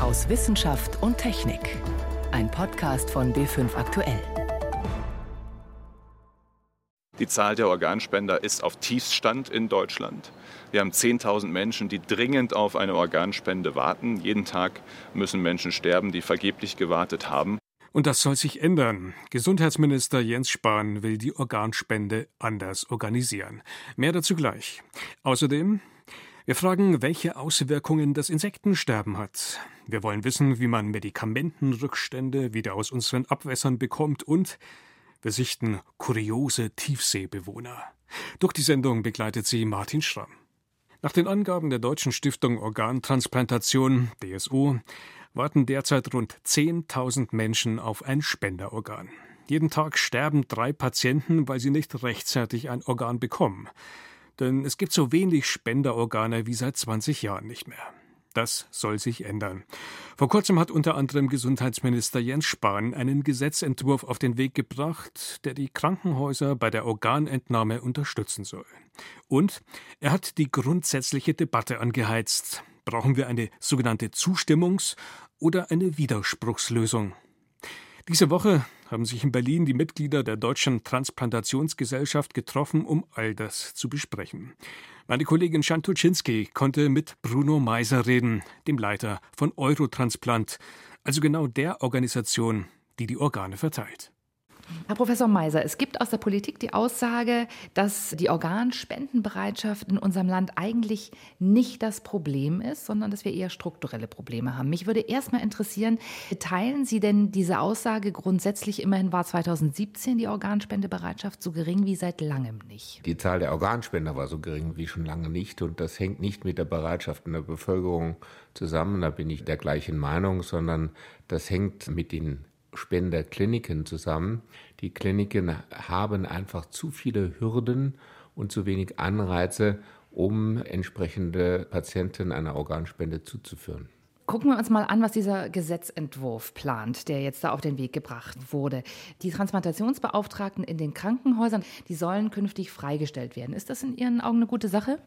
aus Wissenschaft und Technik. Ein Podcast von B5 Aktuell. Die Zahl der Organspender ist auf Tiefstand in Deutschland. Wir haben 10.000 Menschen, die dringend auf eine Organspende warten. Jeden Tag müssen Menschen sterben, die vergeblich gewartet haben. Und das soll sich ändern. Gesundheitsminister Jens Spahn will die Organspende anders organisieren. Mehr dazu gleich. Außerdem wir fragen, welche Auswirkungen das Insektensterben hat. Wir wollen wissen, wie man Medikamentenrückstände wieder aus unseren Abwässern bekommt und wir sichten kuriose Tiefseebewohner. Durch die Sendung begleitet sie Martin Schramm. Nach den Angaben der Deutschen Stiftung Organtransplantation DSO warten derzeit rund 10.000 Menschen auf ein Spenderorgan. Jeden Tag sterben drei Patienten, weil sie nicht rechtzeitig ein Organ bekommen. Denn es gibt so wenig Spenderorgane wie seit 20 Jahren nicht mehr. Das soll sich ändern. Vor kurzem hat unter anderem Gesundheitsminister Jens Spahn einen Gesetzentwurf auf den Weg gebracht, der die Krankenhäuser bei der Organentnahme unterstützen soll. Und er hat die grundsätzliche Debatte angeheizt. Brauchen wir eine sogenannte Zustimmungs- oder eine Widerspruchslösung? Diese Woche haben sich in Berlin die Mitglieder der Deutschen Transplantationsgesellschaft getroffen, um all das zu besprechen. Meine Kollegin Shantuczynski konnte mit Bruno Meiser reden, dem Leiter von Eurotransplant, also genau der Organisation, die die Organe verteilt. Herr Professor Meiser, es gibt aus der Politik die Aussage, dass die Organspendenbereitschaft in unserem Land eigentlich nicht das Problem ist, sondern dass wir eher strukturelle Probleme haben. Mich würde erstmal interessieren, teilen Sie denn diese Aussage grundsätzlich? Immerhin war 2017 die Organspendebereitschaft so gering wie seit langem nicht. Die Zahl der Organspender war so gering wie schon lange nicht und das hängt nicht mit der Bereitschaft in der Bevölkerung zusammen, da bin ich der gleichen Meinung, sondern das hängt mit den Spenderkliniken zusammen. Die Kliniken haben einfach zu viele Hürden und zu wenig Anreize, um entsprechende Patienten einer Organspende zuzuführen. Gucken wir uns mal an, was dieser Gesetzentwurf plant, der jetzt da auf den Weg gebracht wurde. Die Transplantationsbeauftragten in den Krankenhäusern, die sollen künftig freigestellt werden. Ist das in Ihren Augen eine gute Sache?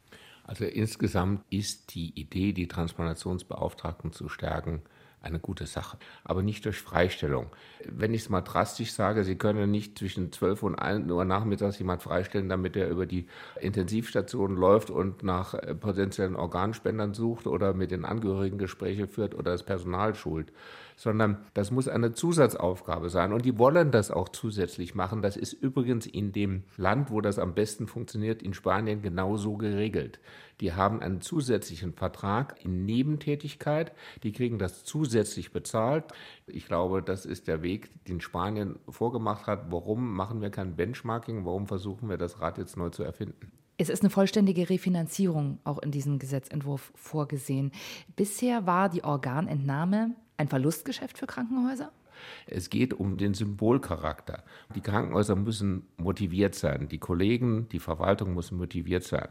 Also insgesamt ist die Idee, die Transplantationsbeauftragten zu stärken, eine gute Sache, aber nicht durch Freistellung. Wenn ich es mal drastisch sage, Sie können nicht zwischen 12 und 1 Uhr nachmittags jemand freistellen, damit er über die Intensivstation läuft und nach äh, potenziellen Organspendern sucht oder mit den Angehörigen Gespräche führt oder das Personal schult sondern das muss eine Zusatzaufgabe sein. Und die wollen das auch zusätzlich machen. Das ist übrigens in dem Land, wo das am besten funktioniert, in Spanien genauso geregelt. Die haben einen zusätzlichen Vertrag in Nebentätigkeit. Die kriegen das zusätzlich bezahlt. Ich glaube, das ist der Weg, den Spanien vorgemacht hat. Warum machen wir kein Benchmarking? Warum versuchen wir das Rad jetzt neu zu erfinden? Es ist eine vollständige Refinanzierung auch in diesem Gesetzentwurf vorgesehen. Bisher war die Organentnahme ein Verlustgeschäft für Krankenhäuser? Es geht um den Symbolcharakter. Die Krankenhäuser müssen motiviert sein. Die Kollegen, die Verwaltung muss motiviert sein.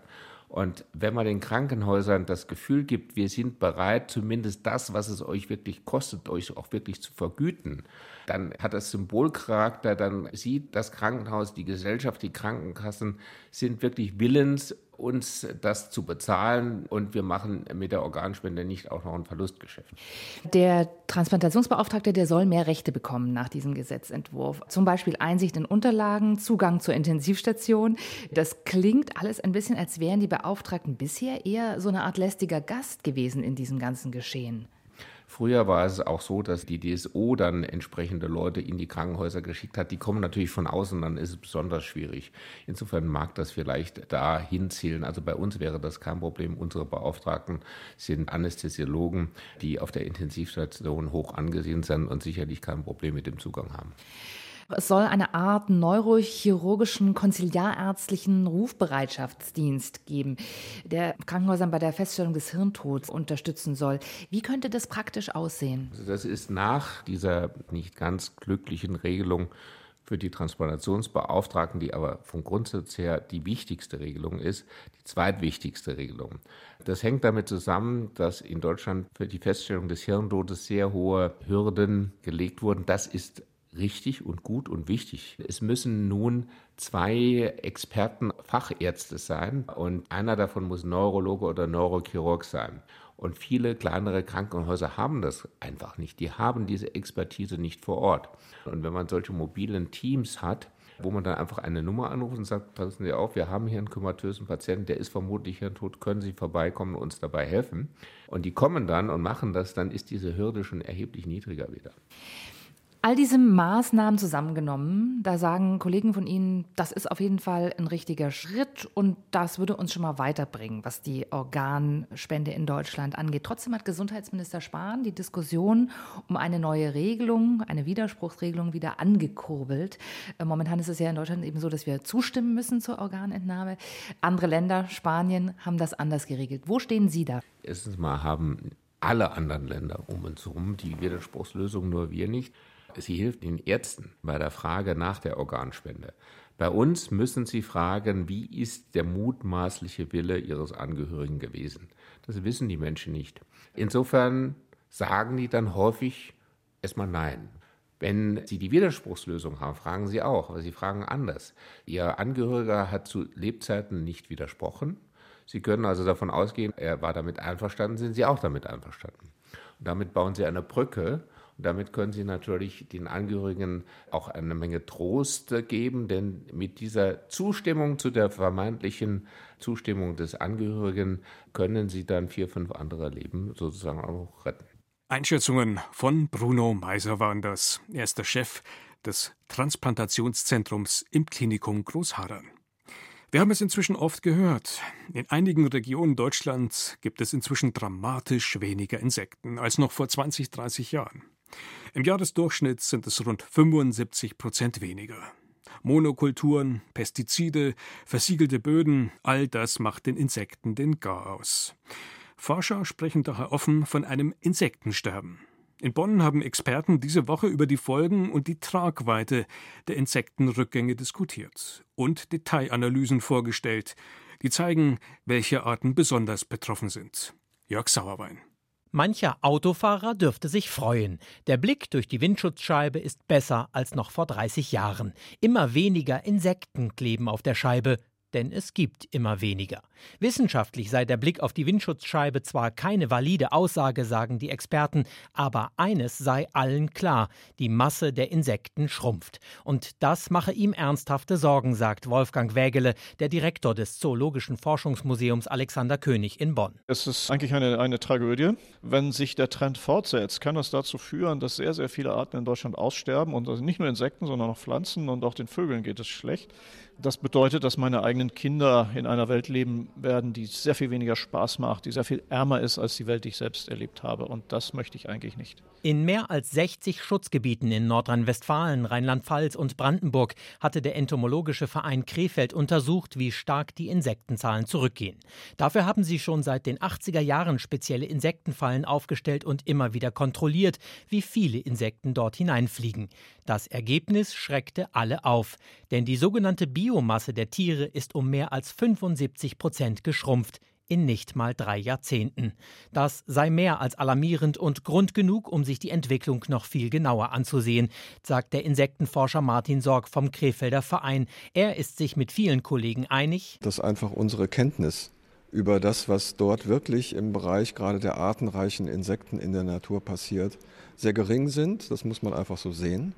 Und wenn man den Krankenhäusern das Gefühl gibt, wir sind bereit, zumindest das, was es euch wirklich kostet, euch auch wirklich zu vergüten, dann hat das Symbolcharakter, dann sieht das Krankenhaus, die Gesellschaft, die Krankenkassen sind wirklich willens, uns das zu bezahlen und wir machen mit der Organspende nicht auch noch ein Verlustgeschäft. Der Transplantationsbeauftragte, der soll mehr Rechte bekommen nach diesem Gesetzentwurf. Zum Beispiel Einsicht in Unterlagen, Zugang zur Intensivstation. Das klingt alles ein bisschen, als wären die Beauftragten bisher eher so eine Art lästiger Gast gewesen in diesem ganzen Geschehen. Früher war es auch so, dass die DSO dann entsprechende Leute in die Krankenhäuser geschickt hat. Die kommen natürlich von außen, dann ist es besonders schwierig. Insofern mag das vielleicht da hinzielen. Also bei uns wäre das kein Problem. Unsere Beauftragten sind Anästhesiologen, die auf der Intensivstation hoch angesehen sind und sicherlich kein Problem mit dem Zugang haben. Es soll eine Art neurochirurgischen konziliarärztlichen Rufbereitschaftsdienst geben, der Krankenhäusern bei der Feststellung des Hirntods unterstützen soll. Wie könnte das praktisch aussehen? Also das ist nach dieser nicht ganz glücklichen Regelung für die Transplantationsbeauftragten, die aber vom Grundsatz her die wichtigste Regelung ist, die zweitwichtigste Regelung. Das hängt damit zusammen, dass in Deutschland für die Feststellung des Hirntodes sehr hohe Hürden gelegt wurden. Das ist richtig und gut und wichtig. Es müssen nun zwei Experten Fachärzte sein und einer davon muss Neurologe oder Neurochirurg sein. Und viele kleinere Krankenhäuser haben das einfach nicht. Die haben diese Expertise nicht vor Ort. Und wenn man solche mobilen Teams hat, wo man dann einfach eine Nummer anruft und sagt, passen Sie auf, wir haben hier einen komatösen Patienten, der ist vermutlich hirntot, können Sie vorbeikommen und uns dabei helfen? Und die kommen dann und machen das, dann ist diese Hürde schon erheblich niedriger wieder. All diese Maßnahmen zusammengenommen, da sagen Kollegen von Ihnen, das ist auf jeden Fall ein richtiger Schritt und das würde uns schon mal weiterbringen, was die Organspende in Deutschland angeht. Trotzdem hat Gesundheitsminister Spahn die Diskussion um eine neue Regelung, eine Widerspruchsregelung wieder angekurbelt. Äh, momentan ist es ja in Deutschland eben so, dass wir zustimmen müssen zur Organentnahme. Andere Länder, Spanien, haben das anders geregelt. Wo stehen Sie da? Erstens mal haben alle anderen Länder um uns herum die Widerspruchslösung, nur wir nicht. Sie hilft den Ärzten bei der Frage nach der Organspende. Bei uns müssen sie fragen, wie ist der mutmaßliche Wille ihres Angehörigen gewesen. Das wissen die Menschen nicht. Insofern sagen die dann häufig erstmal Nein. Wenn Sie die Widerspruchslösung haben, fragen Sie auch, aber Sie fragen anders. Ihr Angehöriger hat zu Lebzeiten nicht widersprochen. Sie können also davon ausgehen, er war damit einverstanden, sind Sie auch damit einverstanden. Und damit bauen Sie eine Brücke damit können Sie natürlich den Angehörigen auch eine Menge Trost geben, denn mit dieser Zustimmung zu der vermeintlichen Zustimmung des Angehörigen können Sie dann vier, fünf andere Leben sozusagen auch retten. Einschätzungen von Bruno Meiser waren das. Er ist der Chef des Transplantationszentrums im Klinikum Großhadern. Wir haben es inzwischen oft gehört. In einigen Regionen Deutschlands gibt es inzwischen dramatisch weniger Insekten als noch vor 20, 30 Jahren. Im Jahresdurchschnitt sind es rund 75 Prozent weniger. Monokulturen, Pestizide, versiegelte Böden, all das macht den Insekten den Gar aus. Forscher sprechen daher offen von einem Insektensterben. In Bonn haben Experten diese Woche über die Folgen und die Tragweite der Insektenrückgänge diskutiert und Detailanalysen vorgestellt, die zeigen, welche Arten besonders betroffen sind. Jörg Sauerwein. Mancher Autofahrer dürfte sich freuen. Der Blick durch die Windschutzscheibe ist besser als noch vor 30 Jahren. Immer weniger Insekten kleben auf der Scheibe denn es gibt immer weniger. Wissenschaftlich sei der Blick auf die Windschutzscheibe zwar keine valide Aussage, sagen die Experten, aber eines sei allen klar, die Masse der Insekten schrumpft. Und das mache ihm ernsthafte Sorgen, sagt Wolfgang Wägele, der Direktor des Zoologischen Forschungsmuseums Alexander König in Bonn. Es ist eigentlich eine, eine Tragödie. Wenn sich der Trend fortsetzt, kann das dazu führen, dass sehr, sehr viele Arten in Deutschland aussterben und also nicht nur Insekten, sondern auch Pflanzen und auch den Vögeln geht es schlecht. Das bedeutet, dass meine eigenen Kinder in einer Welt leben werden, die sehr viel weniger Spaß macht, die sehr viel ärmer ist als die Welt, die ich selbst erlebt habe. Und das möchte ich eigentlich nicht. In mehr als 60 Schutzgebieten in Nordrhein-Westfalen, Rheinland-Pfalz und Brandenburg hatte der Entomologische Verein Krefeld untersucht, wie stark die Insektenzahlen zurückgehen. Dafür haben sie schon seit den 80er Jahren spezielle Insektenfallen aufgestellt und immer wieder kontrolliert, wie viele Insekten dort hineinfliegen. Das Ergebnis schreckte alle auf, denn die sogenannte Biomasse der Tiere ist um mehr als 75 Prozent geschrumpft in nicht mal drei Jahrzehnten. Das sei mehr als alarmierend und Grund genug, um sich die Entwicklung noch viel genauer anzusehen, sagt der Insektenforscher Martin Sorg vom Krefelder Verein. Er ist sich mit vielen Kollegen einig, dass einfach unsere Kenntnis über das, was dort wirklich im Bereich gerade der artenreichen Insekten in der Natur passiert, sehr gering sind. Das muss man einfach so sehen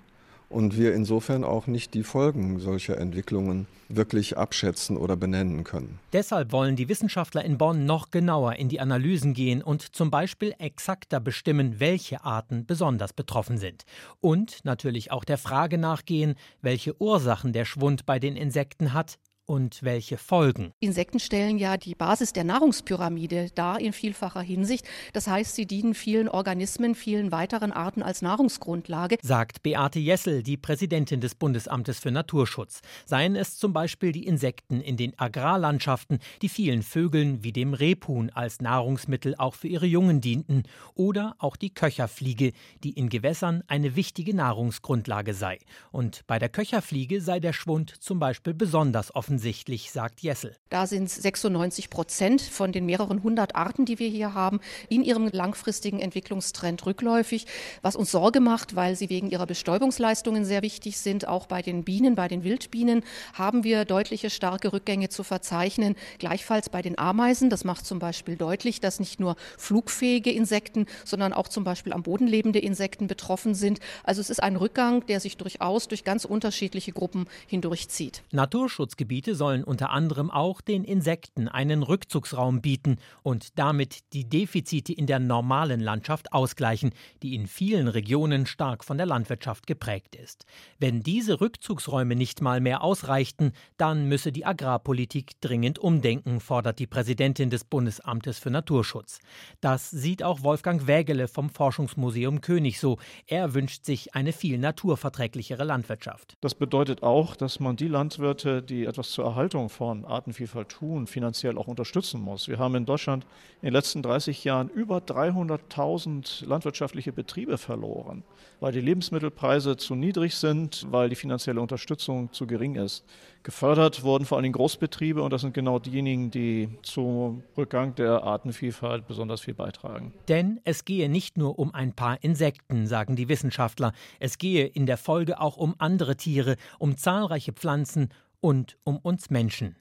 und wir insofern auch nicht die Folgen solcher Entwicklungen wirklich abschätzen oder benennen können. Deshalb wollen die Wissenschaftler in Bonn noch genauer in die Analysen gehen und zum Beispiel exakter bestimmen, welche Arten besonders betroffen sind. Und natürlich auch der Frage nachgehen, welche Ursachen der Schwund bei den Insekten hat, und welche Folgen? Insekten stellen ja die Basis der Nahrungspyramide dar in vielfacher Hinsicht. Das heißt, sie dienen vielen Organismen, vielen weiteren Arten als Nahrungsgrundlage. Sagt Beate Jessel, die Präsidentin des Bundesamtes für Naturschutz. Seien es zum Beispiel die Insekten in den Agrarlandschaften, die vielen Vögeln wie dem Rebhuhn als Nahrungsmittel auch für ihre Jungen dienten. Oder auch die Köcherfliege, die in Gewässern eine wichtige Nahrungsgrundlage sei. Und bei der Köcherfliege sei der Schwund zum Beispiel besonders offen offensichtlich, sagt Jessel. Da sind 96 Prozent von den mehreren hundert Arten, die wir hier haben, in ihrem langfristigen Entwicklungstrend rückläufig, was uns Sorge macht, weil sie wegen ihrer Bestäubungsleistungen sehr wichtig sind. Auch bei den Bienen, bei den Wildbienen haben wir deutliche starke Rückgänge zu verzeichnen. Gleichfalls bei den Ameisen. Das macht zum Beispiel deutlich, dass nicht nur flugfähige Insekten, sondern auch zum Beispiel am Boden lebende Insekten betroffen sind. Also es ist ein Rückgang, der sich durchaus durch ganz unterschiedliche Gruppen hindurchzieht. Naturschutzgebiete sollen unter anderem auch den Insekten einen Rückzugsraum bieten und damit die Defizite in der normalen Landschaft ausgleichen, die in vielen Regionen stark von der Landwirtschaft geprägt ist. Wenn diese Rückzugsräume nicht mal mehr ausreichten, dann müsse die Agrarpolitik dringend umdenken, fordert die Präsidentin des Bundesamtes für Naturschutz. Das sieht auch Wolfgang Wägele vom Forschungsmuseum König so. Er wünscht sich eine viel naturverträglichere Landwirtschaft. Das bedeutet auch, dass man die Landwirte, die etwas zur Erhaltung von Artenvielfalt tun, finanziell auch unterstützen muss. Wir haben in Deutschland in den letzten 30 Jahren über 300.000 landwirtschaftliche Betriebe verloren, weil die Lebensmittelpreise zu niedrig sind, weil die finanzielle Unterstützung zu gering ist. Gefördert wurden vor allem Großbetriebe und das sind genau diejenigen, die zum Rückgang der Artenvielfalt besonders viel beitragen. Denn es gehe nicht nur um ein paar Insekten, sagen die Wissenschaftler. Es gehe in der Folge auch um andere Tiere, um zahlreiche Pflanzen und um uns Menschen.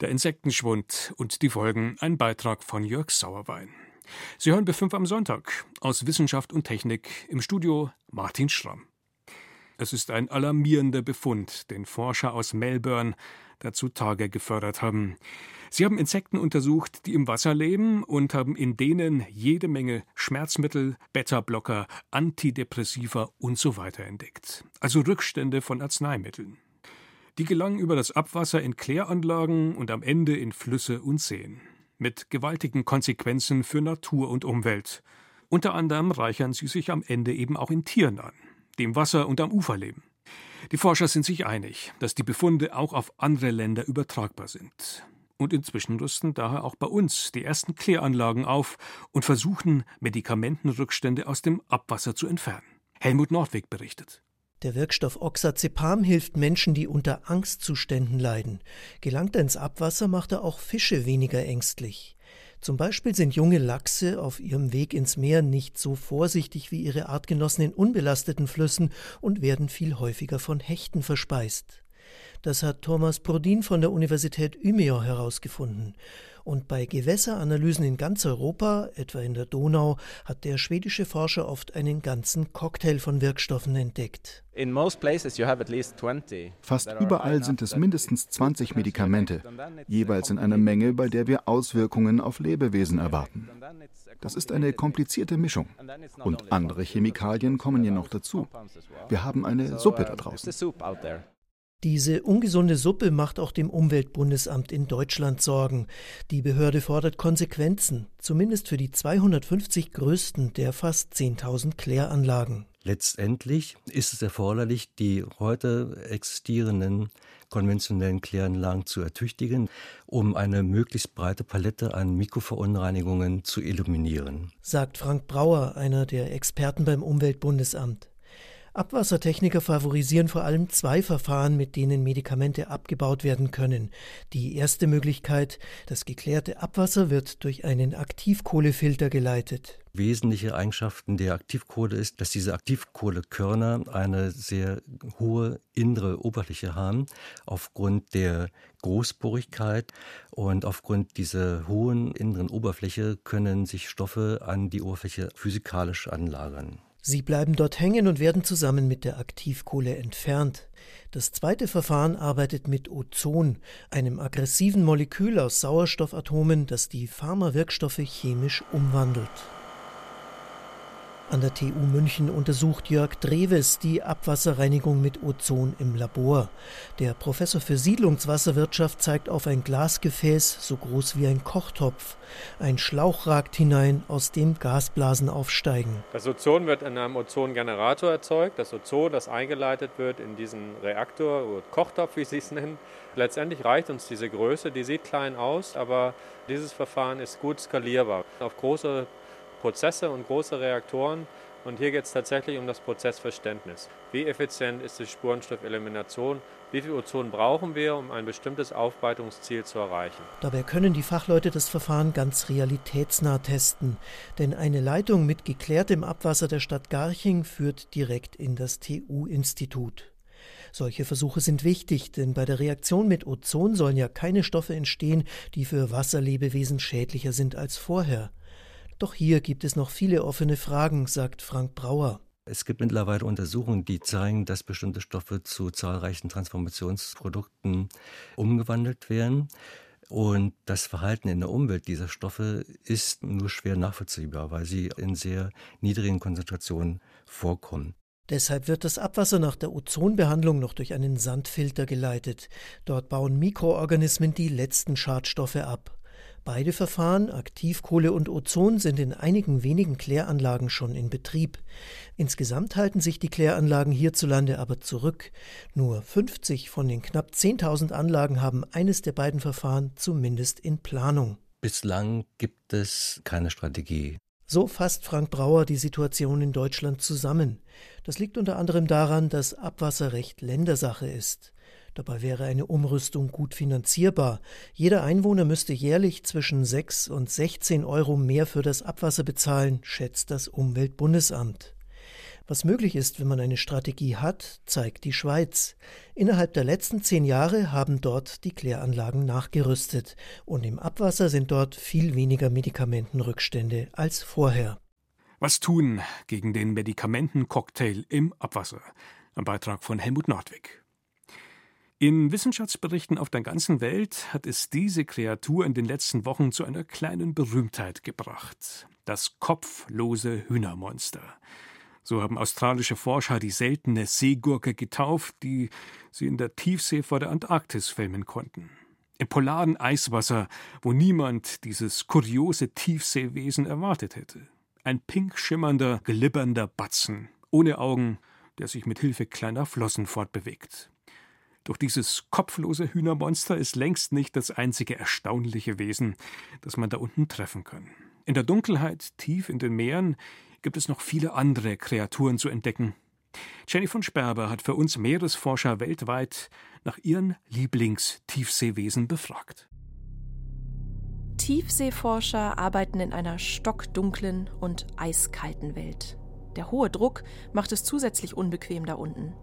Der Insektenschwund und die Folgen, ein Beitrag von Jörg Sauerwein. Sie hören B5 am Sonntag aus Wissenschaft und Technik im Studio Martin Schramm. Es ist ein alarmierender Befund, den Forscher aus Melbourne dazu Tage gefördert haben. Sie haben Insekten untersucht, die im Wasser leben und haben in denen jede Menge Schmerzmittel, Beta-Blocker, Antidepressiva und so weiter entdeckt. Also Rückstände von Arzneimitteln. Die gelangen über das Abwasser in Kläranlagen und am Ende in Flüsse und Seen. Mit gewaltigen Konsequenzen für Natur und Umwelt. Unter anderem reichern sie sich am Ende eben auch in Tieren an die im Wasser und am Ufer leben. Die Forscher sind sich einig, dass die Befunde auch auf andere Länder übertragbar sind. Und inzwischen rüsten daher auch bei uns die ersten Kläranlagen auf und versuchen, Medikamentenrückstände aus dem Abwasser zu entfernen. Helmut Nordweg berichtet. Der Wirkstoff Oxazepam hilft Menschen, die unter Angstzuständen leiden. Gelangt er ins Abwasser, macht er auch Fische weniger ängstlich. Zum Beispiel sind junge Lachse auf ihrem Weg ins Meer nicht so vorsichtig wie ihre Artgenossen in unbelasteten Flüssen und werden viel häufiger von Hechten verspeist. Das hat Thomas Brodin von der Universität Umeå herausgefunden. Und bei Gewässeranalysen in ganz Europa, etwa in der Donau, hat der schwedische Forscher oft einen ganzen Cocktail von Wirkstoffen entdeckt. Fast überall sind es mindestens 20 Medikamente, jeweils in einer Menge, bei der wir Auswirkungen auf Lebewesen erwarten. Das ist eine komplizierte Mischung. Und andere Chemikalien kommen ja noch dazu. Wir haben eine Suppe da draußen. Diese ungesunde Suppe macht auch dem Umweltbundesamt in Deutschland Sorgen. Die Behörde fordert Konsequenzen, zumindest für die 250 größten der fast 10.000 Kläranlagen. Letztendlich ist es erforderlich, die heute existierenden konventionellen Kläranlagen zu ertüchtigen, um eine möglichst breite Palette an Mikroverunreinigungen zu eliminieren. Sagt Frank Brauer, einer der Experten beim Umweltbundesamt. Abwassertechniker favorisieren vor allem zwei Verfahren, mit denen Medikamente abgebaut werden können. Die erste Möglichkeit, das geklärte Abwasser wird durch einen Aktivkohlefilter geleitet. Wesentliche Eigenschaften der Aktivkohle ist, dass diese Aktivkohlekörner eine sehr hohe innere Oberfläche haben, aufgrund der Großporigkeit und aufgrund dieser hohen inneren Oberfläche können sich Stoffe an die Oberfläche physikalisch anlagern. Sie bleiben dort hängen und werden zusammen mit der Aktivkohle entfernt. Das zweite Verfahren arbeitet mit Ozon, einem aggressiven Molekül aus Sauerstoffatomen, das die Pharmawirkstoffe chemisch umwandelt. An der TU München untersucht Jörg Dreves die Abwasserreinigung mit Ozon im Labor. Der Professor für Siedlungswasserwirtschaft zeigt auf ein Glasgefäß so groß wie ein Kochtopf. Ein Schlauch ragt hinein, aus dem Gasblasen aufsteigen. Das Ozon wird in einem Ozongenerator erzeugt. Das Ozon, das eingeleitet wird in diesen Reaktor oder Kochtopf, wie Sie es nennen. Letztendlich reicht uns diese Größe, die sieht klein aus, aber dieses Verfahren ist gut skalierbar. Auf große Prozesse und große Reaktoren. Und hier geht es tatsächlich um das Prozessverständnis. Wie effizient ist die Spurenstoffelimination wie viel Ozon brauchen wir, um ein bestimmtes Aufbereitungsziel zu erreichen. Dabei können die Fachleute das Verfahren ganz realitätsnah testen, denn eine Leitung mit geklärtem Abwasser der Stadt Garching führt direkt in das TU-Institut. Solche Versuche sind wichtig, denn bei der Reaktion mit Ozon sollen ja keine Stoffe entstehen, die für Wasserlebewesen schädlicher sind als vorher. Doch hier gibt es noch viele offene Fragen, sagt Frank Brauer. Es gibt mittlerweile Untersuchungen, die zeigen, dass bestimmte Stoffe zu zahlreichen Transformationsprodukten umgewandelt werden. Und das Verhalten in der Umwelt dieser Stoffe ist nur schwer nachvollziehbar, weil sie in sehr niedrigen Konzentrationen vorkommen. Deshalb wird das Abwasser nach der Ozonbehandlung noch durch einen Sandfilter geleitet. Dort bauen Mikroorganismen die letzten Schadstoffe ab. Beide Verfahren, Aktivkohle und Ozon, sind in einigen wenigen Kläranlagen schon in Betrieb. Insgesamt halten sich die Kläranlagen hierzulande aber zurück. Nur 50 von den knapp 10.000 Anlagen haben eines der beiden Verfahren zumindest in Planung. Bislang gibt es keine Strategie. So fasst Frank Brauer die Situation in Deutschland zusammen. Das liegt unter anderem daran, dass Abwasserrecht Ländersache ist. Dabei wäre eine Umrüstung gut finanzierbar. Jeder Einwohner müsste jährlich zwischen 6 und 16 Euro mehr für das Abwasser bezahlen, schätzt das Umweltbundesamt. Was möglich ist, wenn man eine Strategie hat, zeigt die Schweiz. Innerhalb der letzten zehn Jahre haben dort die Kläranlagen nachgerüstet und im Abwasser sind dort viel weniger Medikamentenrückstände als vorher. Was tun gegen den Medikamentencocktail im Abwasser? Ein Beitrag von Helmut Nordwig. In Wissenschaftsberichten auf der ganzen Welt hat es diese Kreatur in den letzten Wochen zu einer kleinen Berühmtheit gebracht. Das kopflose Hühnermonster. So haben australische Forscher die seltene Seegurke getauft, die sie in der Tiefsee vor der Antarktis filmen konnten. Im polaren Eiswasser, wo niemand dieses kuriose Tiefseewesen erwartet hätte. Ein pink schimmernder, glibbernder Batzen, ohne Augen, der sich mit Hilfe kleiner Flossen fortbewegt. Doch dieses kopflose Hühnermonster ist längst nicht das einzige erstaunliche Wesen, das man da unten treffen kann. In der Dunkelheit, tief in den Meeren, gibt es noch viele andere Kreaturen zu entdecken. Jenny von Sperber hat für uns Meeresforscher weltweit nach ihren Lieblingstiefseewesen befragt. Tiefseeforscher arbeiten in einer stockdunklen und eiskalten Welt. Der hohe Druck macht es zusätzlich unbequem da unten.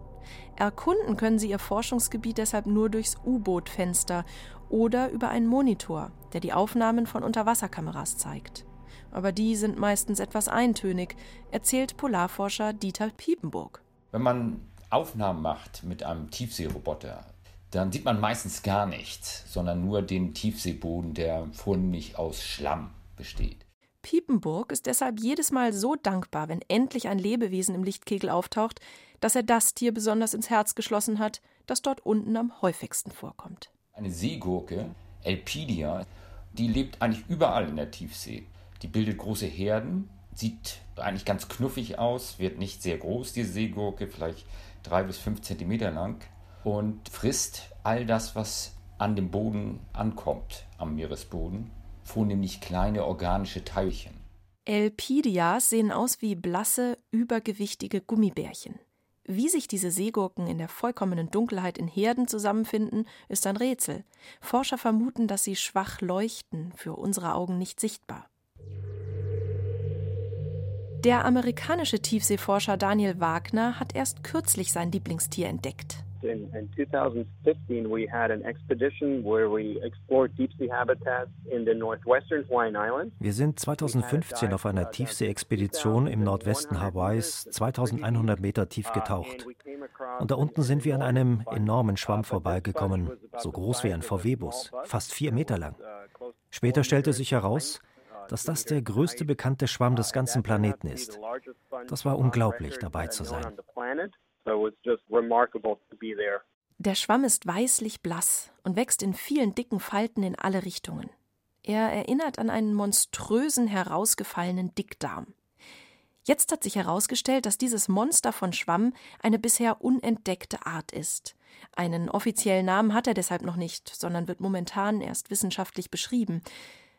Erkunden können sie ihr Forschungsgebiet deshalb nur durchs U-Boot-Fenster oder über einen Monitor, der die Aufnahmen von Unterwasserkameras zeigt. Aber die sind meistens etwas eintönig, erzählt Polarforscher Dieter Piepenburg. Wenn man Aufnahmen macht mit einem Tiefseeroboter, dann sieht man meistens gar nichts, sondern nur den Tiefseeboden, der vornehmlich aus Schlamm besteht. Piepenburg ist deshalb jedes Mal so dankbar, wenn endlich ein Lebewesen im Lichtkegel auftaucht, dass er das Tier besonders ins Herz geschlossen hat, das dort unten am häufigsten vorkommt. Eine Seegurke, Elpidia, die lebt eigentlich überall in der Tiefsee. Die bildet große Herden, sieht eigentlich ganz knuffig aus, wird nicht sehr groß, diese Seegurke, vielleicht drei bis fünf Zentimeter lang und frisst all das, was an dem Boden ankommt, am Meeresboden, vornehmlich kleine organische Teilchen. Elpidias sehen aus wie blasse, übergewichtige Gummibärchen. Wie sich diese Seegurken in der vollkommenen Dunkelheit in Herden zusammenfinden, ist ein Rätsel. Forscher vermuten, dass sie schwach leuchten, für unsere Augen nicht sichtbar. Der amerikanische Tiefseeforscher Daniel Wagner hat erst kürzlich sein Lieblingstier entdeckt. In, in 2015, we had an expedition where we explored deep sea habitats in the northwestern Hawaiian Islands. Wir sind 2015 auf einer Tiefseeexpedition im Nordwesten Hawaiis 2100 Meter tief getaucht. Und da unten sind wir an einem enormen Schwamm vorbeigekommen, so groß wie ein VW-Bus, fast vier Meter lang. Später stellte sich heraus, dass das der größte bekannte Schwamm des ganzen Planeten ist. Das war unglaublich, dabei zu sein. Der Schwamm ist weißlich blass und wächst in vielen dicken Falten in alle Richtungen. Er erinnert an einen monströsen herausgefallenen Dickdarm. Jetzt hat sich herausgestellt, dass dieses Monster von Schwamm eine bisher unentdeckte Art ist. Einen offiziellen Namen hat er deshalb noch nicht, sondern wird momentan erst wissenschaftlich beschrieben.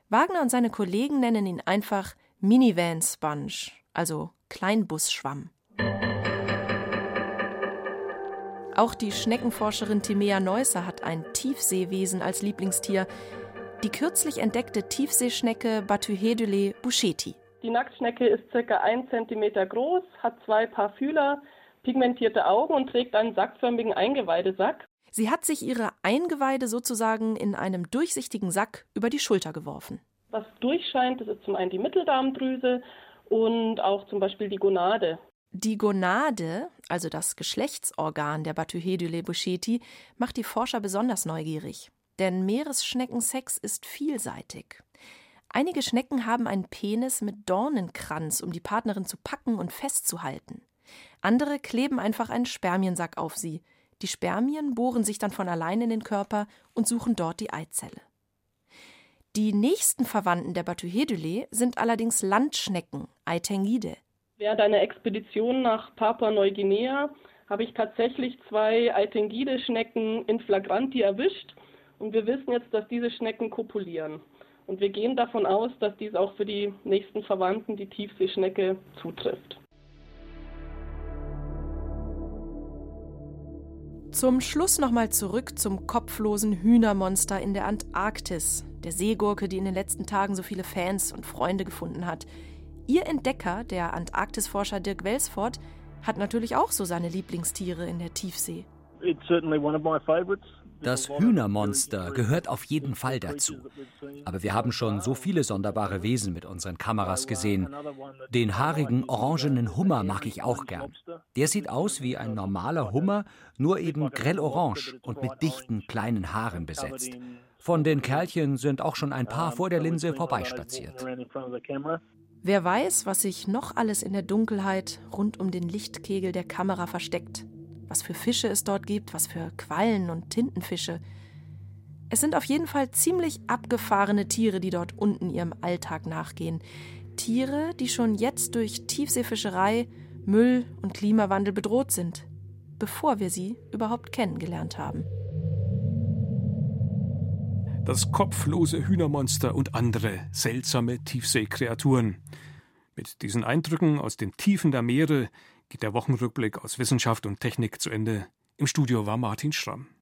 Wagner und seine Kollegen nennen ihn einfach Minivan Sponge, also Kleinbusschwamm. Auch die Schneckenforscherin Timea Neusser hat ein Tiefseewesen als Lieblingstier. Die kürzlich entdeckte Tiefseeschnecke Bathyhedule buscheti. Die Nacktschnecke ist ca. 1 cm groß, hat zwei Paar Fühler, pigmentierte Augen und trägt einen sackförmigen Eingeweidesack. Sie hat sich ihre Eingeweide sozusagen in einem durchsichtigen Sack über die Schulter geworfen. Was durchscheint, das ist zum einen die Mitteldarmdrüse und auch zum Beispiel die Gonade. Die Gonade, also das Geschlechtsorgan der Bathyhedule buscheti, macht die Forscher besonders neugierig. Denn Meeresschneckensex ist vielseitig. Einige Schnecken haben einen Penis mit Dornenkranz, um die Partnerin zu packen und festzuhalten. Andere kleben einfach einen Spermiensack auf sie. Die Spermien bohren sich dann von allein in den Körper und suchen dort die Eizelle. Die nächsten Verwandten der Bathyhedulae sind allerdings Landschnecken, Eitengide. Während einer Expedition nach Papua-Neuguinea habe ich tatsächlich zwei Eitengide-Schnecken in Flagranti erwischt und wir wissen jetzt, dass diese Schnecken kopulieren. Und wir gehen davon aus, dass dies auch für die nächsten Verwandten, die Tiefseeschnecke, zutrifft. Zum Schluss nochmal zurück zum kopflosen Hühnermonster in der Antarktis, der Seegurke, die in den letzten Tagen so viele Fans und Freunde gefunden hat. Ihr Entdecker, der Antarktisforscher Dirk Welsford, hat natürlich auch so seine Lieblingstiere in der Tiefsee. Das Hühnermonster gehört auf jeden Fall dazu. Aber wir haben schon so viele sonderbare Wesen mit unseren Kameras gesehen. Den haarigen orangenen Hummer mag ich auch gern. Der sieht aus wie ein normaler Hummer, nur eben grell orange und mit dichten kleinen Haaren besetzt. Von den Kerlchen sind auch schon ein paar vor der Linse vorbeispaziert. Wer weiß, was sich noch alles in der Dunkelheit rund um den Lichtkegel der Kamera versteckt was für Fische es dort gibt, was für Quallen und Tintenfische. Es sind auf jeden Fall ziemlich abgefahrene Tiere, die dort unten ihrem Alltag nachgehen. Tiere, die schon jetzt durch Tiefseefischerei, Müll und Klimawandel bedroht sind, bevor wir sie überhaupt kennengelernt haben. Das kopflose Hühnermonster und andere seltsame Tiefseekreaturen. Mit diesen Eindrücken aus den Tiefen der Meere geht der Wochenrückblick aus Wissenschaft und Technik zu Ende. Im Studio war Martin Schramm.